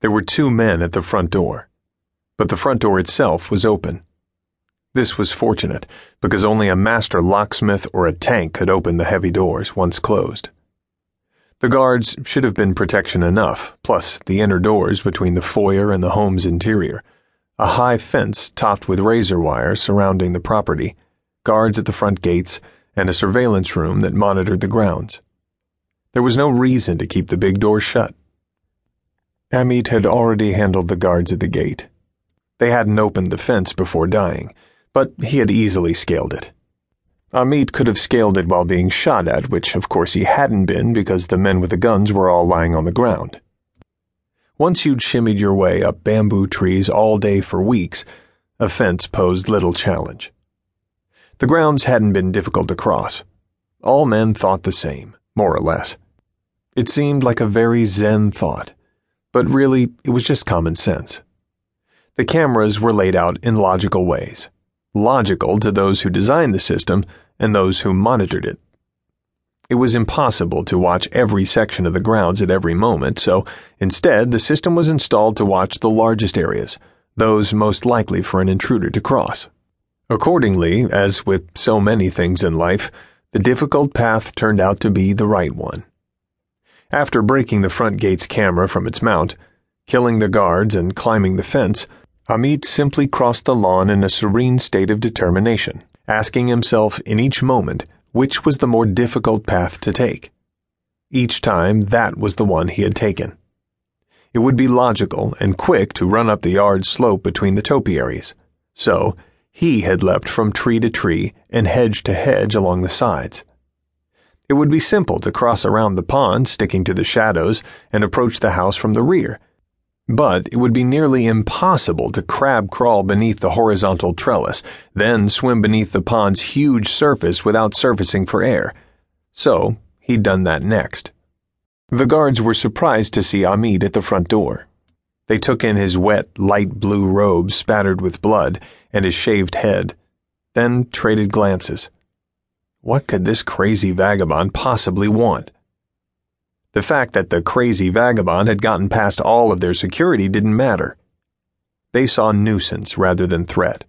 There were two men at the front door, but the front door itself was open. This was fortunate, because only a master locksmith or a tank could open the heavy doors once closed. The guards should have been protection enough, plus the inner doors between the foyer and the home's interior, a high fence topped with razor wire surrounding the property, guards at the front gates, and a surveillance room that monitored the grounds. There was no reason to keep the big door shut. Amit had already handled the guards at the gate. They hadn't opened the fence before dying but he had easily scaled it. Amit could have scaled it while being shot at, which of course he hadn't been because the men with the guns were all lying on the ground. Once you'd shimmied your way up bamboo trees all day for weeks, a fence posed little challenge. The grounds hadn't been difficult to cross. All men thought the same, more or less. It seemed like a very zen thought, but really it was just common sense. The cameras were laid out in logical ways logical to those who designed the system and those who monitored it. It was impossible to watch every section of the grounds at every moment, so instead the system was installed to watch the largest areas, those most likely for an intruder to cross. Accordingly, as with so many things in life, the difficult path turned out to be the right one. After breaking the front gate's camera from its mount, killing the guards, and climbing the fence, Amit simply crossed the lawn in a serene state of determination, asking himself in each moment which was the more difficult path to take. Each time, that was the one he had taken. It would be logical and quick to run up the yard slope between the topiaries, so he had leapt from tree to tree and hedge to hedge along the sides. It would be simple to cross around the pond, sticking to the shadows, and approach the house from the rear but it would be nearly impossible to crab crawl beneath the horizontal trellis, then swim beneath the pond's huge surface without surfacing for air. So, he'd done that next. The guards were surprised to see Amit at the front door. They took in his wet, light blue robe spattered with blood and his shaved head, then traded glances. What could this crazy vagabond possibly want? The fact that the crazy vagabond had gotten past all of their security didn't matter. They saw nuisance rather than threat.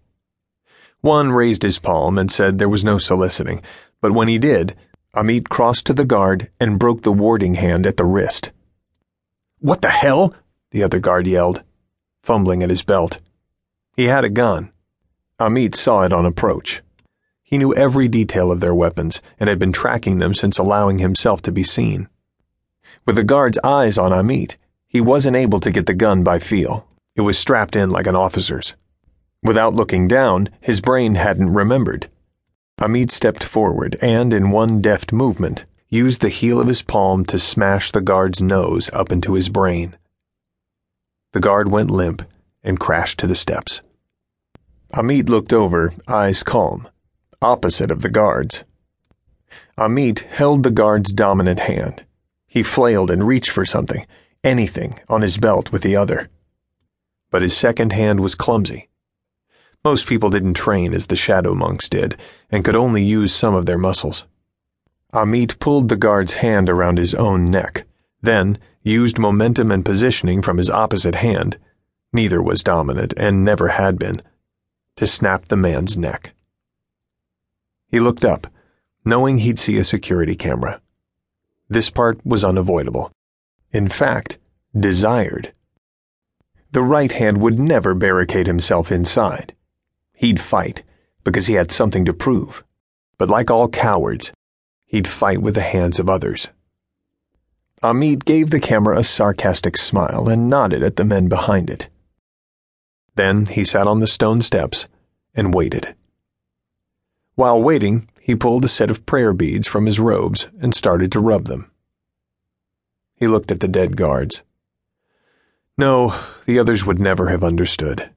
One raised his palm and said there was no soliciting, but when he did, Amit crossed to the guard and broke the warding hand at the wrist. What the hell? the other guard yelled, fumbling at his belt. He had a gun. Amit saw it on approach. He knew every detail of their weapons and had been tracking them since allowing himself to be seen. With the guard's eyes on Amit, he wasn't able to get the gun by feel. It was strapped in like an officer's. Without looking down, his brain hadn't remembered. Amit stepped forward and, in one deft movement, used the heel of his palm to smash the guard's nose up into his brain. The guard went limp and crashed to the steps. Amit looked over, eyes calm, opposite of the guard's. Amit held the guard's dominant hand. He flailed and reached for something, anything, on his belt with the other. But his second hand was clumsy. Most people didn't train as the shadow monks did, and could only use some of their muscles. Amit pulled the guard's hand around his own neck, then used momentum and positioning from his opposite hand, neither was dominant and never had been, to snap the man's neck. He looked up, knowing he'd see a security camera. This part was unavoidable. In fact, desired. The right hand would never barricade himself inside. He'd fight, because he had something to prove. But like all cowards, he'd fight with the hands of others. Amit gave the camera a sarcastic smile and nodded at the men behind it. Then he sat on the stone steps and waited. While waiting, he pulled a set of prayer beads from his robes and started to rub them. He looked at the dead guards. No, the others would never have understood.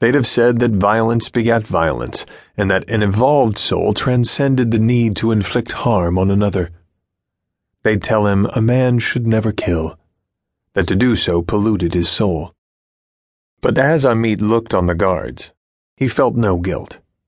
They'd have said that violence begat violence, and that an evolved soul transcended the need to inflict harm on another. They'd tell him a man should never kill, that to do so polluted his soul. But as Amit looked on the guards, he felt no guilt.